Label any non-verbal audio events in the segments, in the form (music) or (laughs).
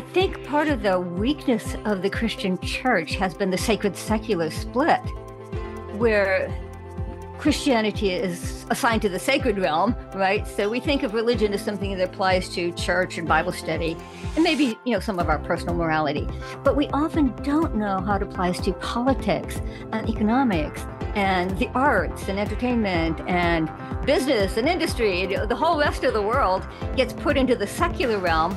I think part of the weakness of the Christian church has been the sacred secular split, where Christianity is assigned to the sacred realm, right? So we think of religion as something that applies to church and Bible study and maybe, you know, some of our personal morality. But we often don't know how it applies to politics and economics and the arts and entertainment and business and industry. The whole rest of the world gets put into the secular realm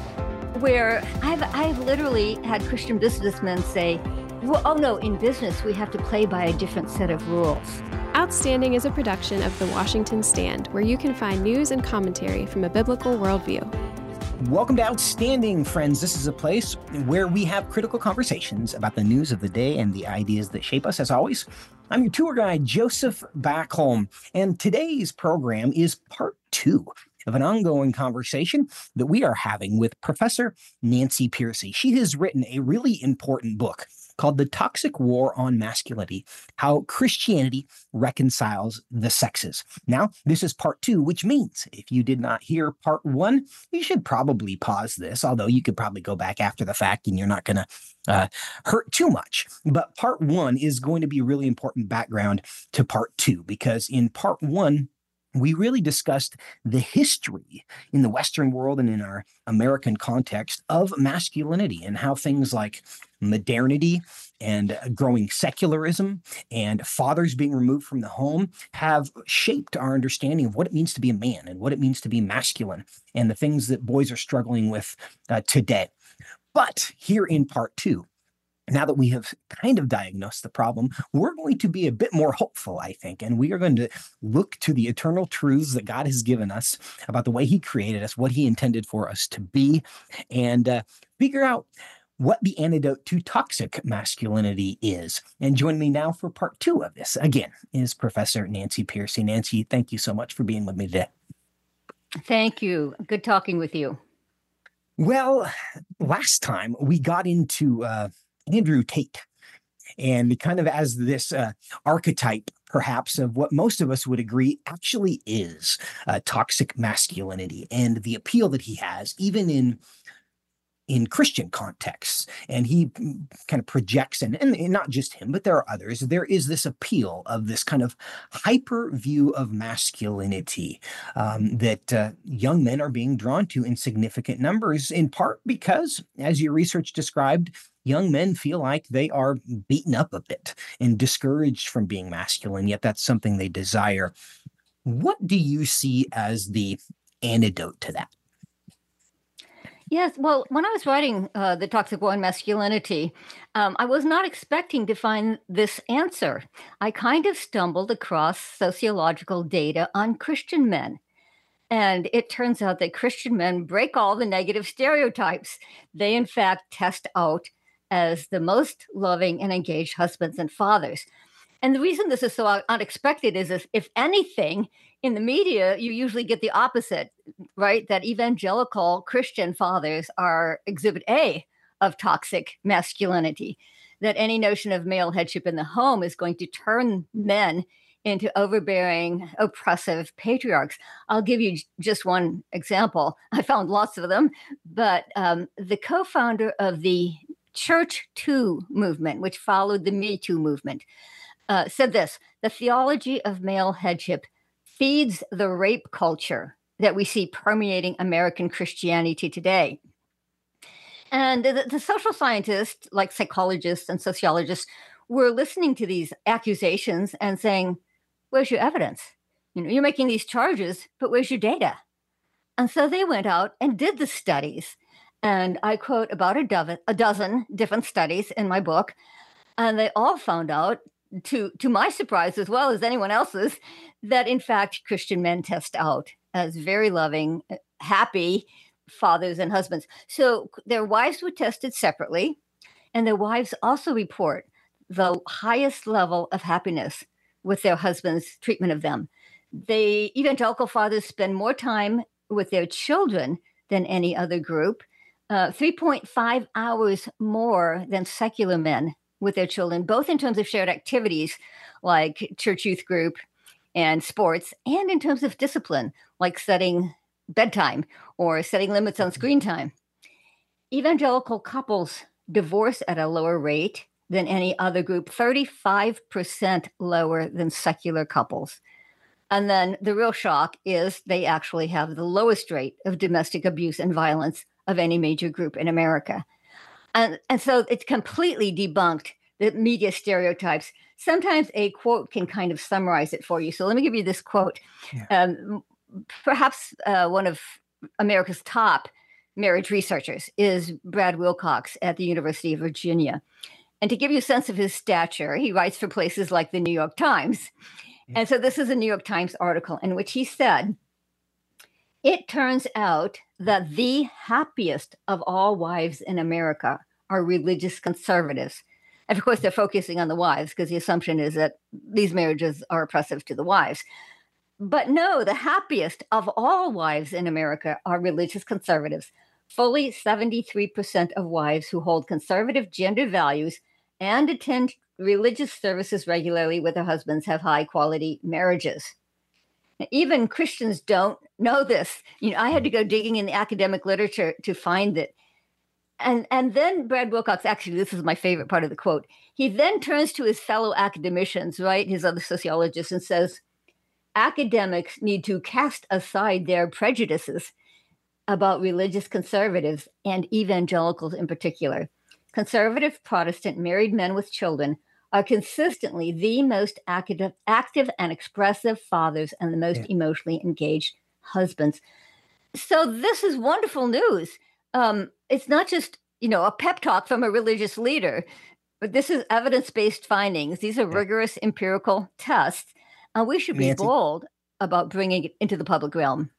where I've, I've literally had Christian businessmen say, well, oh no, in business, we have to play by a different set of rules. Outstanding is a production of The Washington Stand, where you can find news and commentary from a biblical worldview. Welcome to Outstanding, friends. This is a place where we have critical conversations about the news of the day and the ideas that shape us. As always, I'm your tour guide, Joseph Backholm, and today's program is part two of an ongoing conversation that we are having with Professor Nancy Pearcey. She has written a really important book called The Toxic War on Masculinity How Christianity Reconciles the Sexes. Now, this is part two, which means if you did not hear part one, you should probably pause this, although you could probably go back after the fact and you're not going to uh, hurt too much. But part one is going to be really important background to part two, because in part one, we really discussed the history in the Western world and in our American context of masculinity and how things like modernity and growing secularism and fathers being removed from the home have shaped our understanding of what it means to be a man and what it means to be masculine and the things that boys are struggling with uh, today. But here in part two, now that we have kind of diagnosed the problem, we're going to be a bit more hopeful, I think. And we are going to look to the eternal truths that God has given us about the way He created us, what He intended for us to be, and uh, figure out what the antidote to toxic masculinity is. And join me now for part two of this, again, is Professor Nancy Pearcey. Nancy, thank you so much for being with me today. Thank you. Good talking with you. Well, last time we got into uh, Andrew Tate. And kind of as this uh, archetype, perhaps, of what most of us would agree actually is uh, toxic masculinity and the appeal that he has, even in in Christian contexts. And he kind of projects, and, and not just him, but there are others, there is this appeal of this kind of hyper view of masculinity um, that uh, young men are being drawn to in significant numbers, in part because, as your research described, young men feel like they are beaten up a bit and discouraged from being masculine, yet that's something they desire. What do you see as the antidote to that? Yes, well, when I was writing uh, The Toxic War on Masculinity, um, I was not expecting to find this answer. I kind of stumbled across sociological data on Christian men. And it turns out that Christian men break all the negative stereotypes. They, in fact, test out as the most loving and engaged husbands and fathers. And the reason this is so unexpected is if, anything, in the media, you usually get the opposite, right? That evangelical Christian fathers are exhibit A of toxic masculinity, that any notion of male headship in the home is going to turn men into overbearing, oppressive patriarchs. I'll give you just one example. I found lots of them, but um, the co founder of the Church Too movement, which followed the Me Too movement, uh, said this The theology of male headship feeds the rape culture that we see permeating American Christianity today. And the, the social scientists, like psychologists and sociologists, were listening to these accusations and saying, Where's your evidence? You know, you're making these charges, but where's your data? And so they went out and did the studies and I quote about a dozen, a dozen different studies in my book. And they all found out, to, to my surprise as well as anyone else's, that in fact Christian men test out as very loving, happy fathers and husbands. So their wives were tested separately, and their wives also report the highest level of happiness with their husband's treatment of them. They evangelical fathers spend more time with their children than any other group uh, 3.5 hours more than secular men with their children, both in terms of shared activities like church youth group and sports, and in terms of discipline like setting bedtime or setting limits on screen time. evangelical couples divorce at a lower rate than any other group, 35% lower than secular couples. And then the real shock is they actually have the lowest rate of domestic abuse and violence of any major group in America. And, and so it's completely debunked the media stereotypes. Sometimes a quote can kind of summarize it for you. So let me give you this quote. Yeah. Um, perhaps uh, one of America's top marriage researchers is Brad Wilcox at the University of Virginia. And to give you a sense of his stature, he writes for places like the New York Times. Yeah. And so this is a New York Times article in which he said, It turns out that the happiest of all wives in America are religious conservatives. And of course, they're focusing on the wives because the assumption is that these marriages are oppressive to the wives. But no, the happiest of all wives in America are religious conservatives. Fully 73% of wives who hold conservative gender values and attend religious services regularly with their husbands have high quality marriages. Even Christians don't know this. You know, I had to go digging in the academic literature to find it. And and then Brad Wilcox, actually, this is my favorite part of the quote. He then turns to his fellow academicians, right, his other sociologists, and says, academics need to cast aside their prejudices about religious conservatives and evangelicals in particular. Conservative Protestant married men with children are consistently the most active, active and expressive fathers and the most yeah. emotionally engaged husbands. So this is wonderful news. Um, it's not just you know a pep talk from a religious leader, but this is evidence-based findings. These are yeah. rigorous empirical tests uh, we should be Nancy, bold about bringing it into the public realm.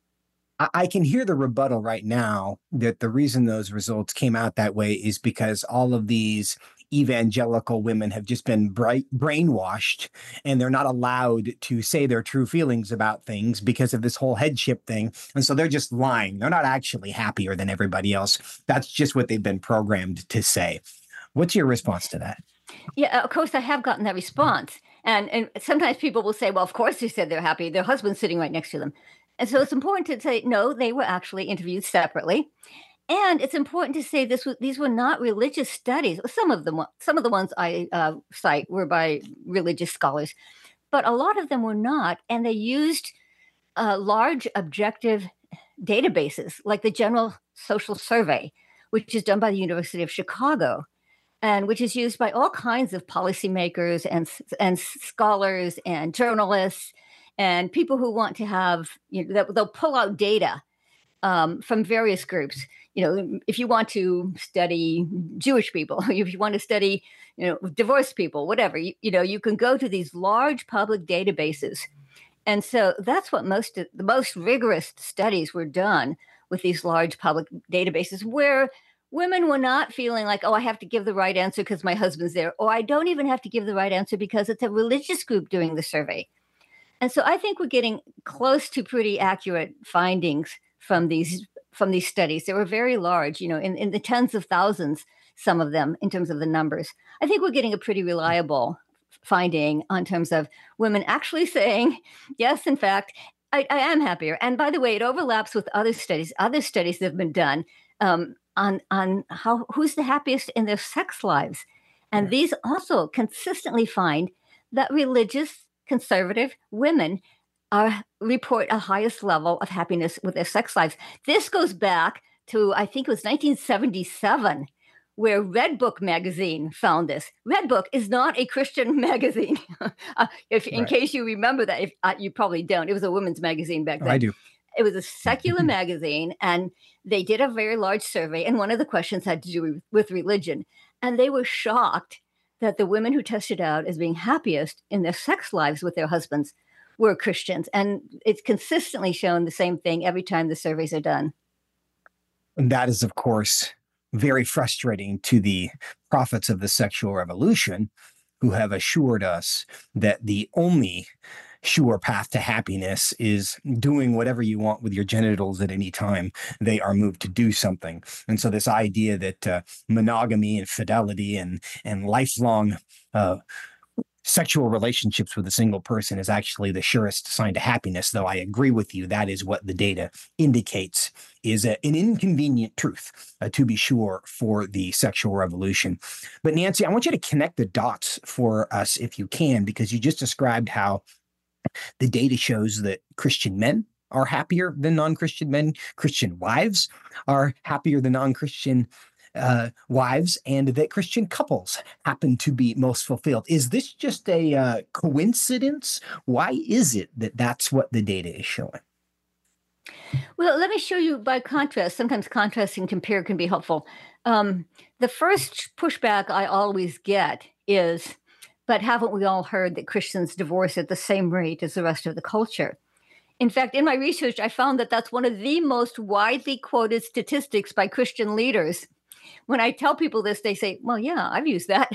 I can hear the rebuttal right now that the reason those results came out that way is because all of these evangelical women have just been bright, brainwashed and they're not allowed to say their true feelings about things because of this whole headship thing. And so they're just lying. They're not actually happier than everybody else. That's just what they've been programmed to say. What's your response to that? Yeah, of course, I have gotten that response. And and sometimes people will say, well, of course they said they're happy. Their husband's sitting right next to them. And so it's important to say, no, they were actually interviewed separately. And it's important to say this was, these were not religious studies. Some of them, some of the ones I uh, cite were by religious scholars, but a lot of them were not. And they used uh, large objective databases like the General Social Survey, which is done by the University of Chicago and which is used by all kinds of policymakers and and scholars and journalists and people who want to have you know they'll pull out data um, from various groups you know um, if you want to study jewish people (laughs) if you want to study you know divorced people whatever you, you know you can go to these large public databases and so that's what most the most rigorous studies were done with these large public databases where women were not feeling like, oh, I have to give the right answer because my husband's there, or I don't even have to give the right answer because it's a religious group doing the survey. And so I think we're getting close to pretty accurate findings from these from these studies. They were very large, you know, in, in the tens of thousands, some of them in terms of the numbers. I think we're getting a pretty reliable finding on terms of women actually (laughs) saying, yes, in fact, I, I, am happier. And by the way, it overlaps with other studies, other studies that have been done. Um, on on how who's the happiest in their sex lives and these also consistently find that religious conservative women are report a highest level of happiness with their sex lives this goes back to i think it was 1977 where Redbook magazine found this. Redbook is not a Christian (laughs) magazine. (laughs) uh, if, in right. case you remember that, if uh, you probably don't, it was a women's magazine back then. Oh, I do. It was a secular (laughs) magazine, and they did a very large survey. And one of the questions had to do with religion. And they were shocked that the women who tested out as being happiest in their sex lives with their husbands were Christians. And it's consistently shown the same thing every time the surveys are done. And that is, of course, very frustrating to the prophets of the sexual revolution who have assured us that the only sure path to happiness is doing whatever you want with your genitals at any time they are moved to do something. And so this idea that uh, monogamy and fidelity and and lifelong uh, sexual relationships with a single person is actually the surest sign to happiness though i agree with you that is what the data indicates is a, an inconvenient truth uh, to be sure for the sexual revolution. But nancy i want you to connect the dots for us if you can because you just described how the data shows that christian men are happier than non-christian men. Christian wives are happier than non-christian uh, wives and that Christian couples happen to be most fulfilled. Is this just a uh, coincidence? Why is it that that's what the data is showing? Well, let me show you by contrast. Sometimes contrast and compare can be helpful. Um, the first pushback I always get is, but haven't we all heard that Christians divorce at the same rate as the rest of the culture? In fact, in my research, I found that that's one of the most widely quoted statistics by Christian leaders when I tell people this, they say, "Well, yeah, I've used that."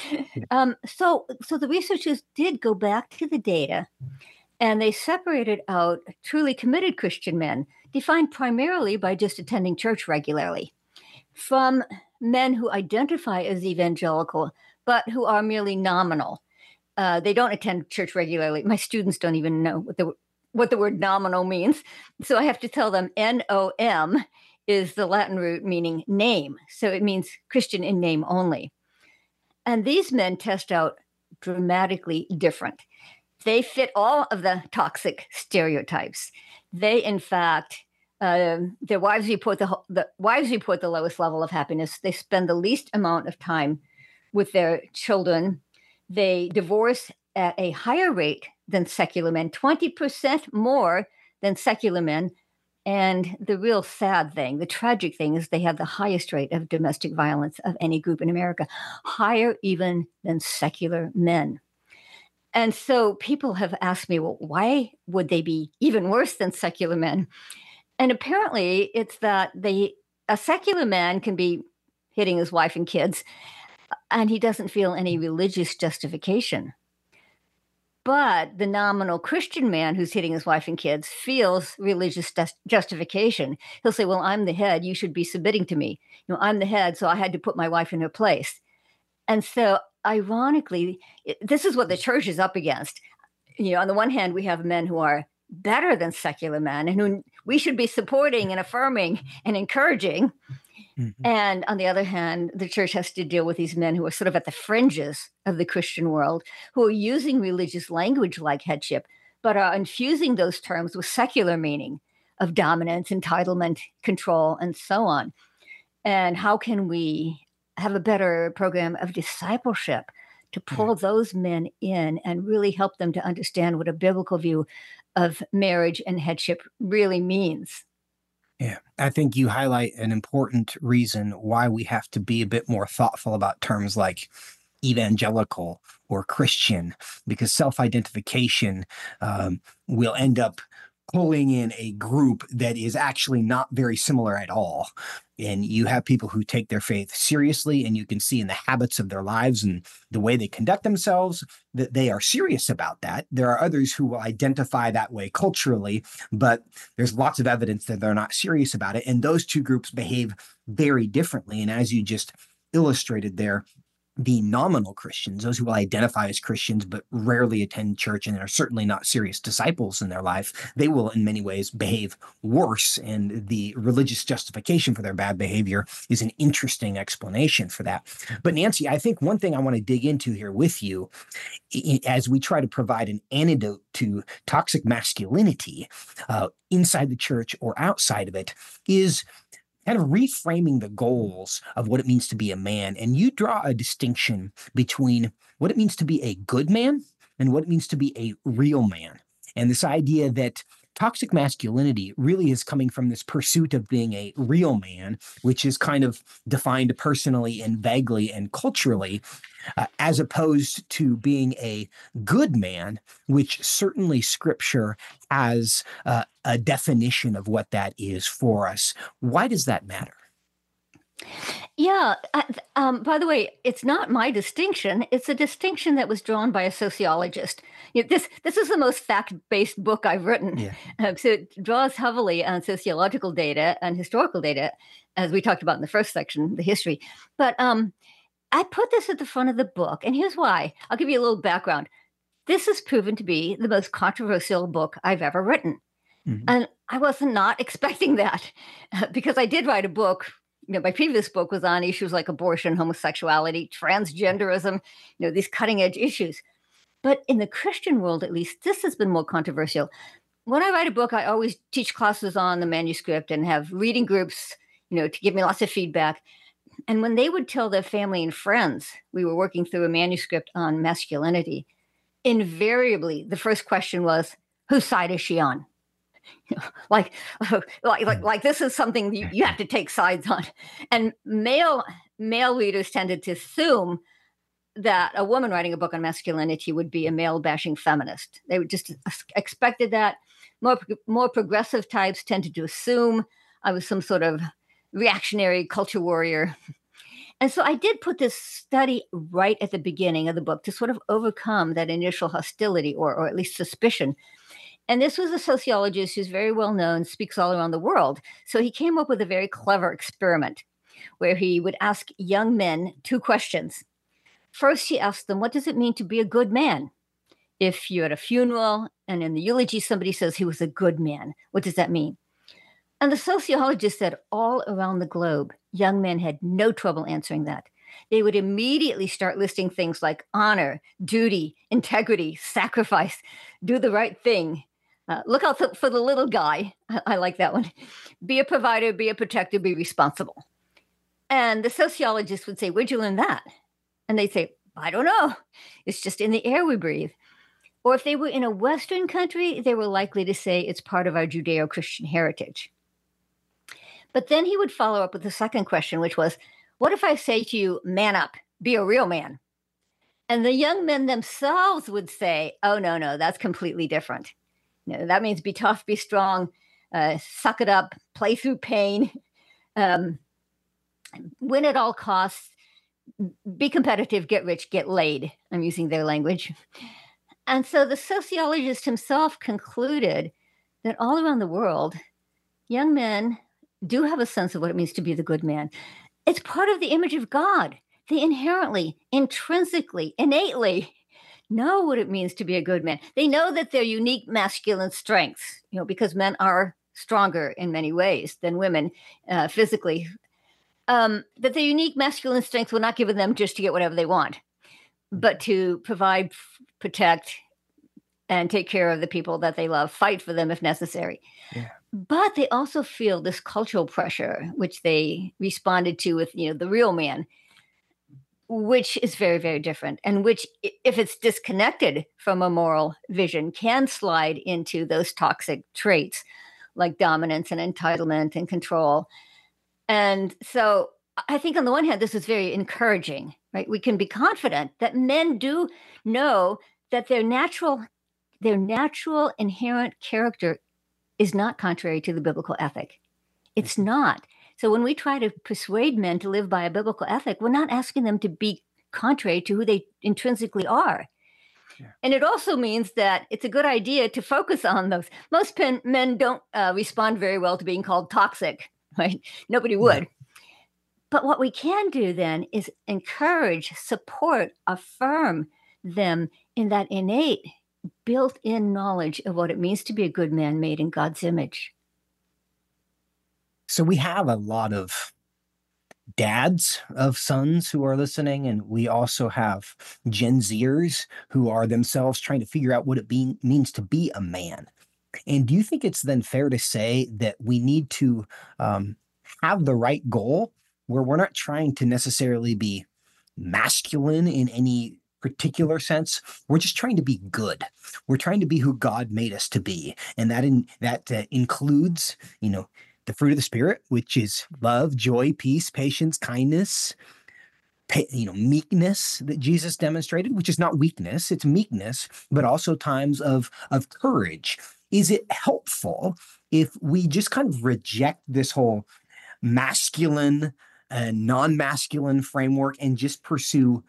(laughs) um, so, so the researchers did go back to the data, and they separated out truly committed Christian men, defined primarily by just attending church regularly, from men who identify as evangelical but who are merely nominal. Uh, they don't attend church regularly. My students don't even know what the what the word nominal means, so I have to tell them N O M is the Latin root meaning name. So it means Christian in name only. And these men test out dramatically different. They fit all of the toxic stereotypes. They, in fact, uh, their wives report the, the wives report the lowest level of happiness. They spend the least amount of time with their children. They divorce at a higher rate than secular men, 20% more than secular men, and the real sad thing, the tragic thing, is they have the highest rate of domestic violence of any group in America, higher even than secular men. And so people have asked me, well, why would they be even worse than secular men? And apparently, it's that they a secular man can be hitting his wife and kids, and he doesn't feel any religious justification but the nominal Christian man who's hitting his wife and kids feels religious justification. He'll say, Well, I'm the head. You should be submitting to me. You know, I'm the head, so I had to put my wife in her place. And so, ironically, this is what the church is up against. You know, on the one hand, we have men who are better than secular men and who we should be supporting and affirming and encouraging. Mm-hmm. And on the other hand, the church has to deal with these men who are sort of at the fringes of the Christian world, who are using religious language like headship, but are infusing those terms with secular meaning of dominance, entitlement, control, and so on. And how can we have a better program of discipleship to pull those men in and really help them to understand what a biblical view of marriage and headship really means? Yeah, I think you highlight an important reason why we have to be a bit more thoughtful about terms like evangelical or Christian, because self identification um, will end up pulling in a group that is actually not very similar at all. And you have people who take their faith seriously, and you can see in the habits of their lives and the way they conduct themselves that they are serious about that. There are others who will identify that way culturally, but there's lots of evidence that they're not serious about it. And those two groups behave very differently. And as you just illustrated there, the nominal Christians, those who will identify as Christians but rarely attend church and are certainly not serious disciples in their life, they will in many ways behave worse. And the religious justification for their bad behavior is an interesting explanation for that. But Nancy, I think one thing I want to dig into here with you as we try to provide an antidote to toxic masculinity uh, inside the church or outside of it is kind of reframing the goals of what it means to be a man. And you draw a distinction between what it means to be a good man and what it means to be a real man. And this idea that toxic masculinity really is coming from this pursuit of being a real man, which is kind of defined personally and vaguely and culturally, uh, as opposed to being a good man, which certainly scripture has uh, a definition of what that is for us. Why does that matter? Yeah. um, by the way, it's not my distinction. It's a distinction that was drawn by a sociologist. You know, this this is the most fact based book I've written. Yeah. Uh, so it draws heavily on sociological data and historical data, as we talked about in the first section, the history. But um, I put this at the front of the book, and here's why. I'll give you a little background. This has proven to be the most controversial book I've ever written. Mm-hmm. And I was not (laughs) expecting that because I did write a book. You know, my previous book was on issues like abortion, homosexuality, transgenderism, you know, these cutting edge issues. But in the Christian world, at least, this has been more controversial. When I write a book, I always teach classes on the manuscript and have reading groups, you know, to give me lots of feedback. And when they would tell their family and friends we were working through a manuscript on masculinity, invariably the first question was, whose side is she on? (laughs) (laughs) like, like, like, like this is something you, you have to take sides on. And male male readers tended to assume that a woman writing a book on masculinity would be a male bashing feminist. They would just expected that. More more progressive types tended to assume I was some sort of reactionary culture warrior. And so I did put this study right at the beginning of the book to sort of overcome that initial hostility or, or at least suspicion. And this was a sociologist who's very well known, speaks all around the world. So he came up with a very clever experiment where he would ask young men two questions. First, he asked them, What does it mean to be a good man? If you're at a funeral and in the eulogy somebody says he was a good man, what does that mean? And the sociologist said all around the globe, young men had no trouble answering that. They would immediately start listing things like honor, duty, integrity, sacrifice, do the right thing. Uh, look out for, the little guy. I, I like that one. Be a provider, be a protector, be responsible. And the sociologist would say, Where'd you learn that? And they'd say, I don't know. It's just in the air we breathe. Or if they were in a Western country, they were likely to say it's part of our Judeo Christian heritage. But then he would follow up with the second question, which was, What if I say to you, man up, be a real man? And the young men themselves would say, Oh, no, no, that's completely different. You know, that means be tough, be strong, uh, suck it up, play through pain, (laughs) um, win at all costs, be competitive, get rich, get laid. I'm using their language. And so the sociologist himself concluded that all around the world, young men do have a sense of what it means to be the good man. It's part of the image of God. They inherently, intrinsically, innately know what it means to be a good man. They know that their unique masculine strengths, you know, because men are stronger in many ways than women uh, physically, um, that their unique masculine strengths were not given them just to get whatever they want, but to provide, protect, and take care of the people that they love, fight for them if necessary. Yeah but they also feel this cultural pressure which they responded to with you know the real man which is very very different and which if it's disconnected from a moral vision can slide into those toxic traits like dominance and entitlement and control and so i think on the one hand this is very encouraging right we can be confident that men do know that their natural their natural inherent character is not contrary to the biblical ethic. It's mm-hmm. not. So when we try to persuade men to live by a biblical ethic, we're not asking them to be contrary to who they intrinsically are. Yeah. And it also means that it's a good idea to focus on those. Most pen, men don't uh, respond very well to being called toxic, (laughs) right? Nobody would. Yeah. But what we can do then is encourage, support, affirm them in that innate built in knowledge of what it means to be a good man made in God's image. So we have a lot of dads of sons who are listening, and we also have Gen Zers who are themselves trying to figure out what it be, means to be a man. And do you think it's then fair to say that we need to um, have the right goal where we're not trying to necessarily be masculine in any particular sense. We're just trying to be good. We're trying to be who God made us to be, and that in that uh, includes, you know, the fruit of the spirit, which is love, joy, peace, patience, kindness, you know, meekness that Jesus demonstrated, which is not weakness, it's meekness, but also times of of courage. Is it helpful if we just kind of reject this whole masculine and non-masculine framework and just pursue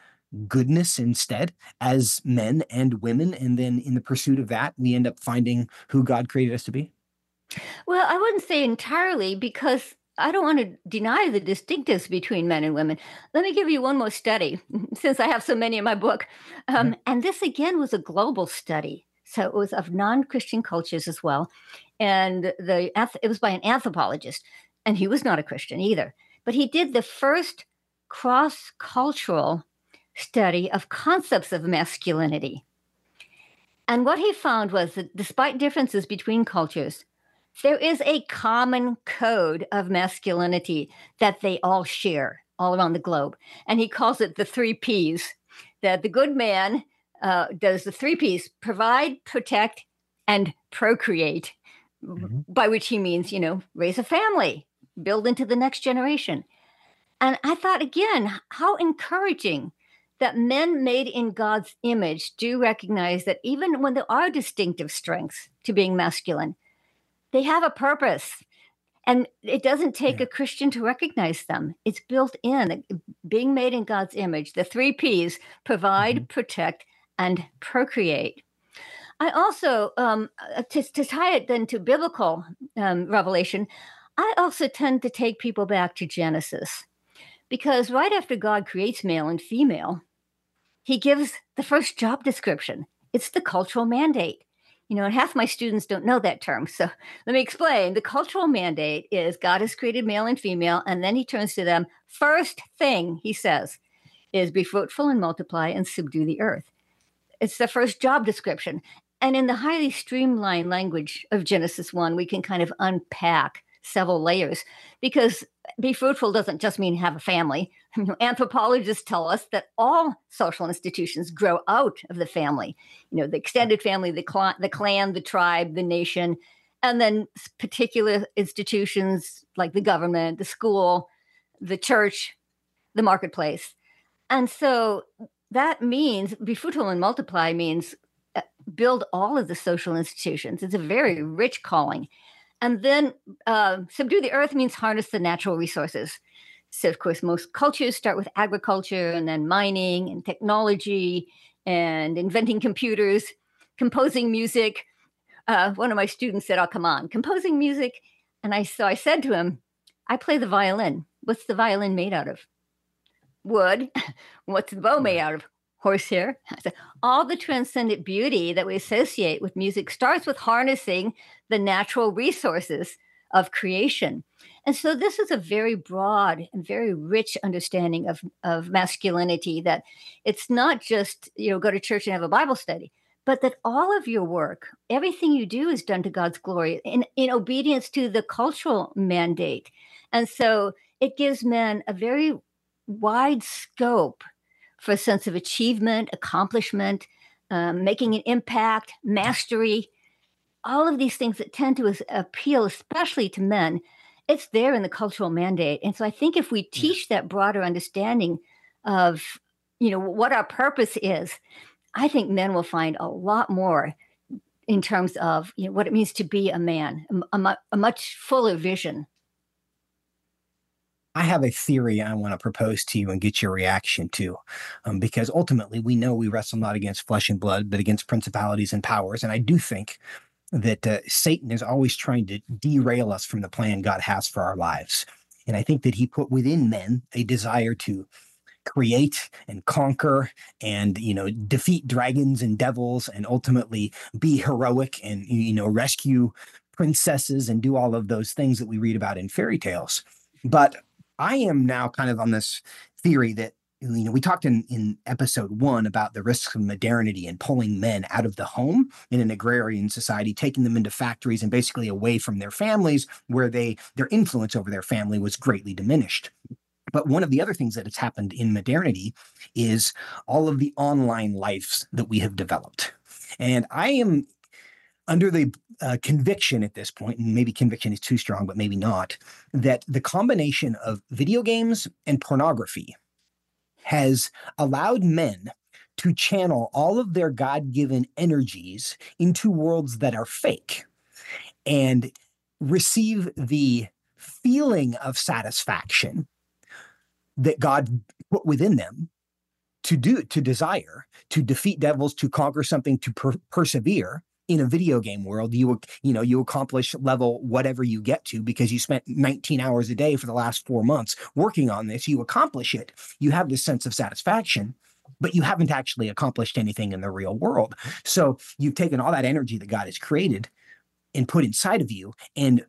goodness instead as men and women. And then in the pursuit of that, we end up finding who God created us to be? Well, I wouldn't say entirely because I don't want to deny the distinctives between men and women. Let me give you one more study, (laughs) since I have so many in my book. Um, mm-hmm. And this again was a global study, so it was of non-Christian cultures as well, and the it was by an anthropologist, and he was not a Christian either. But he did the first cross-cultural study of concepts of masculinity. And what he found was that despite differences between cultures, there is a common code of masculinity that they all share all around the globe. And he calls it the three P's that the good man uh, does the three P's provide, protect, and procreate, mm-hmm. by which he means, you know, raise a family, build into the next generation. And I thought, again, how encouraging that men made in God's image do recognize that even when there are distinctive strengths to being masculine, they have a purpose. And it doesn't take yeah. a Christian to recognize them. It's built in, being made in God's image. The three P's provide, mm-hmm. protect, and procreate. I also, um, uh, to, to, tie it then to biblical um, revelation, I also tend to take people back to Genesis. Because right after God creates male and female, he gives the first job description. It's the cultural mandate you know, and half my students don't know that term. So (laughs) let me explain. The cultural mandate is God has created male and female, and then he turns to them. First thing he says is be fruitful and multiply and subdue the earth. It's the first job description. And in the highly streamlined language of Genesis 1, we can kind of unpack several layers because be fruitful doesn't just mean have a family. (laughs) Anthropologists tell us that all social institutions grow out of the family. You know, the extended family, the clan, the clan, the tribe, the nation, and then particular institutions like the government, the school, the church, the marketplace. And so that means be fruitful and multiply means uh, build all of the social institutions. It's a very rich calling. And then uh, subdue the earth means harness the natural resources. So, of course, most cultures start with agriculture and then mining and technology and inventing computers, composing music. Uh, one of my students said, Oh, come on, composing music. And I so I said to him, I play the violin. What's the violin made out of? Wood. (laughs) What's the bow made out of? Horsehair. All the transcendent beauty that we associate with music starts with harnessing the natural resources of creation. And so this is a very broad and very rich understanding of, of masculinity that it's not just, you know, go to church and have a Bible study, but that all of your work, everything you do is done to God's glory in, in obedience to the cultural mandate. And so it gives men a very wide scope for a sense of achievement, accomplishment, um, making an impact, mastery, all of these things that tend to appeal, especially to men, it's there in the cultural mandate. And so I think if we teach that broader understanding of, you know, what our purpose is, I think men will find a lot more in terms of you know, what it means to be a man, a, a, a much fuller vision I have a theory I want to propose to you and get your reaction to, um, because ultimately we know we wrestle not against flesh and blood, but against principalities and powers. And I do think that uh, Satan is always trying to derail us from the plan God has for our lives. And I think that he put within men a desire to create and conquer and you know defeat dragons and devils and ultimately be heroic and you know rescue princesses and do all of those things that we read about in fairy tales but I am now kind of on this theory that you know we talked in in episode one about the risks of modernity and pulling men out of the home in an agrarian society taking them into factories and basically away from their families where they their influence over their family was greatly diminished. But one of the other things that has happened in modernity is all of the online lives that we have developed. And i am under the uh, conviction at this point, and maybe conviction is too strong, but maybe not, that the combination of video games and pornography has allowed men to channel all of their God given energies into worlds that are fake and receive the feeling of satisfaction that God put within them to do, to desire, to defeat devils, to conquer something, to per- persevere in a video game world you you know you accomplish level whatever you get to because you spent 19 hours a day for the last 4 months working on this you accomplish it. You have this sense of satisfaction but you haven't actually accomplished anything in the real world. So you've taken all that energy that God has created and put inside of you and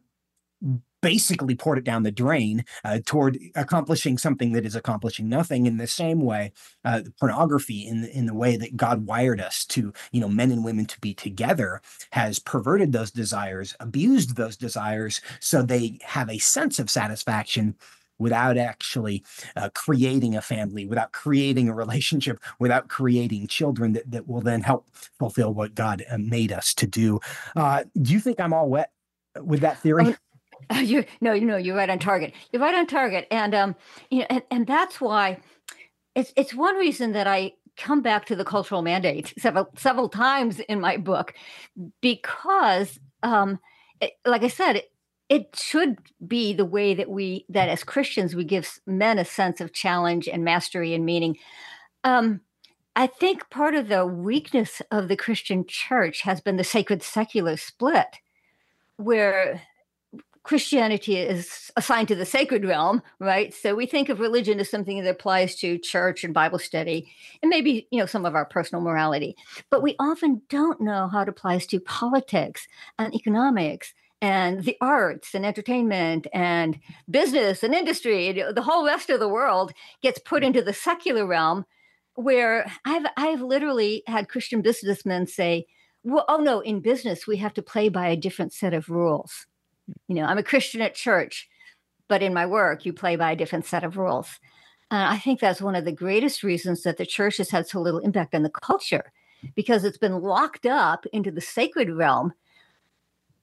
basically poured it down the drain uh, toward accomplishing something that is accomplishing nothing in the same way uh, pornography in the, in the way that god wired us to you know men and women to be together has perverted those desires abused those desires so they have a sense of satisfaction without actually uh, creating a family, without creating a relationship, without creating children that, that will then help fulfill what God uh, made us to do. Uh, do you think I'm all wet with that theory? Um, you no, no, you're right on target. You're right on target, and um, you know, and, and that's why it's it's one reason that I come back to the cultural mandate several several times in my book because, um, it, like I said, it, it should be the way that we that as Christians we give men a sense of challenge and mastery and meaning. Um, I think part of the weakness of the Christian church has been the sacred secular split, where Christianity is assigned to the sacred realm, right? So we think of religion as something that applies to church and Bible study and maybe, you know, some of our personal morality. But we often don't know how it applies to politics and economics and the arts and entertainment and business and industry. The whole rest of the world gets put into the secular realm where I've I've literally had Christian businessmen say, well, oh no, in business we have to play by a different set of rules you know, I'm a Christian at church, but in my work, you play by a different set of rules. And I think that's one of the greatest reasons that the church has had so little impact on the culture because it's been locked up into the sacred realm.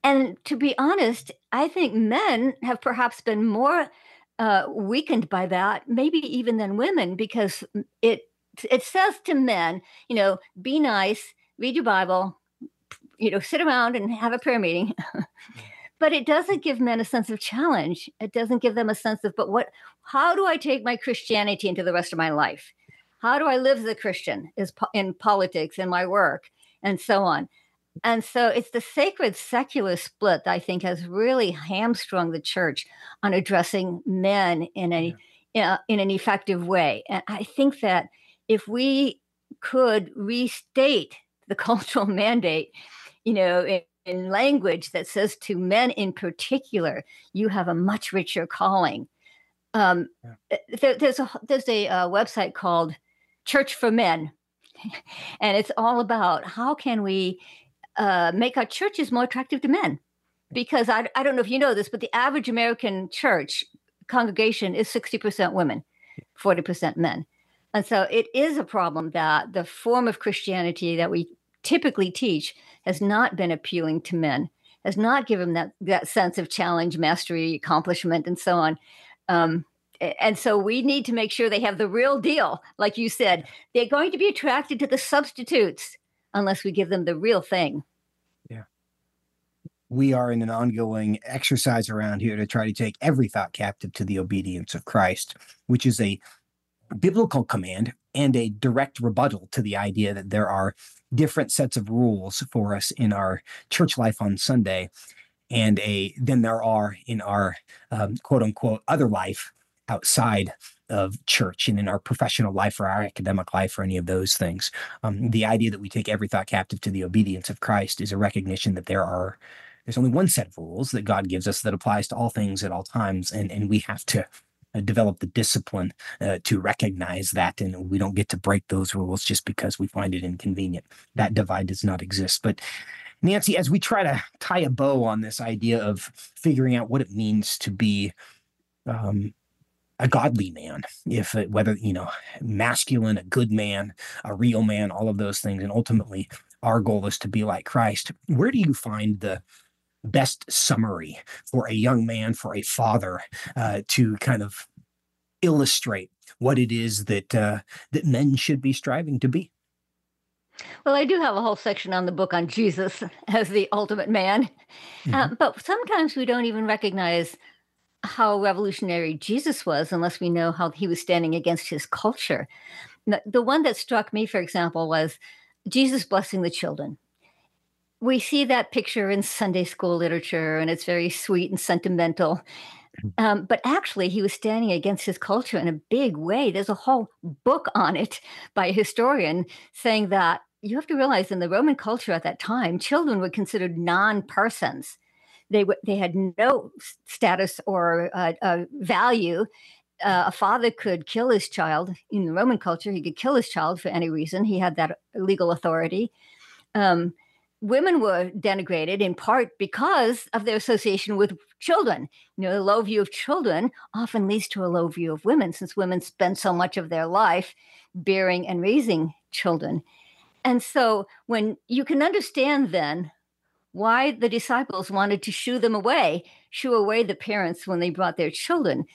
And to be honest, I think men have perhaps been more uh, weakened by that, maybe even than women, because it it says to men, you know, be nice, read your Bible, you know, sit around and have a prayer meeting. (laughs) but it doesn't give men a sense of challenge. It doesn't give them a sense of but what how do i take my christianity into the rest of my life? How do i live as a christian is in politics in my work and so on? And so it's the sacred secular split that i think has really hamstrung the church on addressing men in a yeah. in an effective way. And i think that if we could restate the (laughs) cultural mandate you know in language that says to men in particular, you have a much richer calling. Um, yeah. Eh, there, there's a there's a uh, website called Church for Men, (laughs) and it's all about how can we uh, make our churches more attractive to men. Because I, I don't know if you know this, but the average American church congregation is 60% women, 40% men. And so it is a problem that the form of Christianity that we typically teach has not been appealing to men, has not given that that sense of challenge, mastery, accomplishment, and so on. Um, and so we need to make sure they have the real deal. Like you said, they're going to be attracted to the substitutes unless we give them the real thing. Yeah. We are in an ongoing exercise around here to try to take every thought captive to the obedience of Christ, which is a biblical command and a direct rebuttal to the idea that there are different sets of rules for us in our church life on Sunday and a than there are in our um, quote unquote other life outside of church and in our professional life or our academic life or any of those things. Um, the idea that we take every thought captive to the obedience of Christ is a recognition that there are there's only one set of rules that God gives us that applies to all things at all times, and and we have to develop the discipline uh, to recognize that and we don't get to break those rules just because we find it inconvenient. That divide does not exist. But nancy as we try to tie a bow on this idea of figuring out what it means to be um, a godly man if it, whether you know masculine a good man a real man all of those things and ultimately our goal is to be like christ where do you find the best summary for a young man, for a father, uh, to kind of illustrate what it is that uh, that men should be striving to be. Well, I do have a whole section on the book on Jesus (laughs) as the ultimate man, uh, mm-hmm. uh, but sometimes we don't even recognize how revolutionary Jesus was unless we know how he was standing against his culture. The, the one that struck me, for example, was Jesus blessing the children we see that picture in Sunday school literature, and it's very sweet and sentimental. Mm. Um, but actually, he was standing against his culture in a big way. There's a whole book on it by a historian saying that you have to realize in the Roman culture at that time, children were considered non persons. They, w- they had no status or uh, uh, value. Uh, a father could kill his child in the Roman culture. He could kill his child for any reason. He had that legal authority. Um, women were denigrated in part because of their association with children. You know, the low view of children often leads to a low view of women, since women spend so much of their life bearing and raising children. And so, when you can understand then why the disciples wanted to shoo them away, shoo away the parents when they brought their children,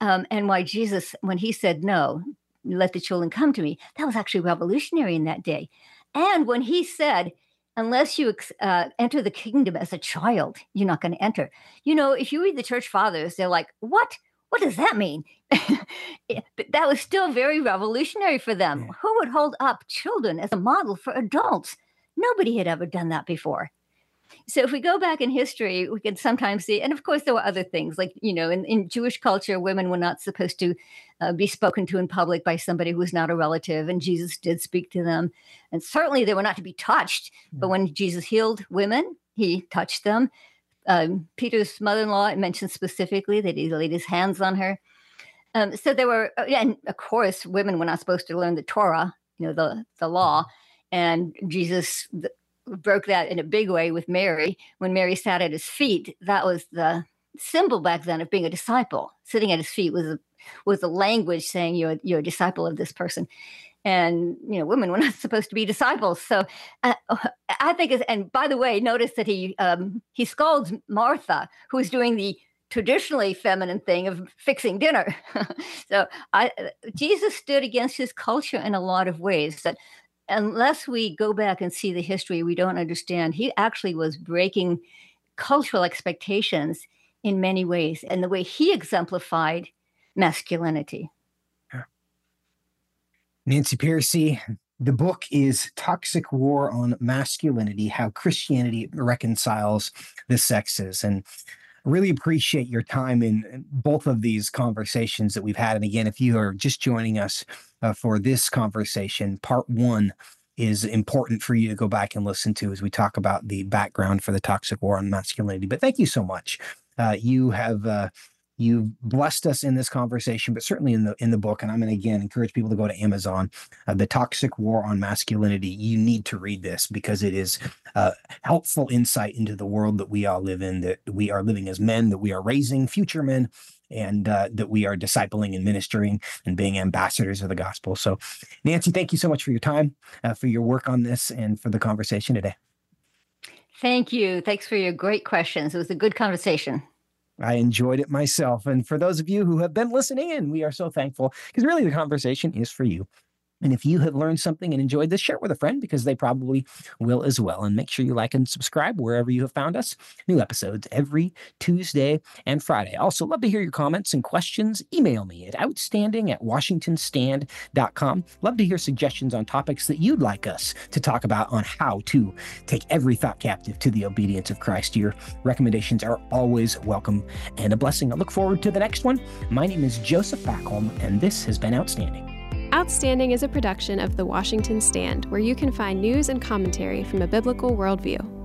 um, and why Jesus, when he said, No, let the children come to me, that was actually revolutionary in that day. And when he said, unless you uh, enter the kingdom as a child, you're not going to enter. You know, if you read the church fathers, they're like, what? What does that mean? (laughs) but that was still very revolutionary for them. Yeah. Who would hold up children as a model for adults? Nobody had ever done that before. So if we go back in history, we can sometimes see, and of course there were other things like you know, in, in Jewish culture, women were not supposed to uh, be spoken to in public by somebody who was not a relative, and Jesus did speak to them, and certainly they were not to be touched. But mm. when Jesus healed women, he touched them. Um, Peter's mother-in-law mentioned specifically that he laid his hands on her. Um, so there were, uh, and of course, women were not supposed to learn the Torah, you know, the the law, and Jesus broke that in a big way with Mary when Mary sat at his feet. That was the symbol back then of being a disciple. Sitting at his feet was a was a language saying you're you're a disciple of this person. And you know, women were not (laughs) supposed to be disciples. So uh, (laughs) I think, is and by the way, notice that he um, he scolds Martha, who is doing the traditionally feminine thing of fixing dinner. (laughs) so I, Jesus stood against his culture in a lot of ways that unless we go back and see the history, we don't understand. He actually was breaking cultural expectations in many ways, and the way he exemplified masculinity. Nancy Pearcey, the book is Toxic War on Masculinity How Christianity Reconciles the Sexes. And really appreciate your time in both of these conversations that we've had. And again, if you are just joining us uh, for this conversation, part one is important for you to go back and listen to as we talk about the background for the toxic war on masculinity. But thank you so much. Uh, you have uh, You've blessed us in this conversation, but certainly in the in the book. And I'm going to again encourage people to go to Amazon. Uh, the Toxic War on Masculinity. You need to read this because it is uh, helpful insight into the world that we all live in. That we are living as men. That we are raising future men. And uh, that we are discipling and ministering and being ambassadors of the gospel. So, Nancy, thank you so much for your time, uh, for your work on this, and for the conversation today. Thank you. Thanks for your great questions. It was a good conversation. I enjoyed it myself. And for those of you who have been listening in, we are so thankful because really the conversation is for you. And if you have learned something and enjoyed this, share it with a friend because they probably will as well. And make sure you like and subscribe wherever you have found us. New episodes every Tuesday and Friday. Also, love to hear your comments and questions. Email me at outstanding at washingtonstand.com. Love to hear suggestions on topics that you'd like us to talk about on how to take every thought captive to the obedience of Christ. Your recommendations are always welcome and a blessing. I look forward to the next one. My name is Joseph Backholm, and this has been Outstanding. Outstanding is a production of The Washington Stand, where you can find news and commentary from a biblical worldview.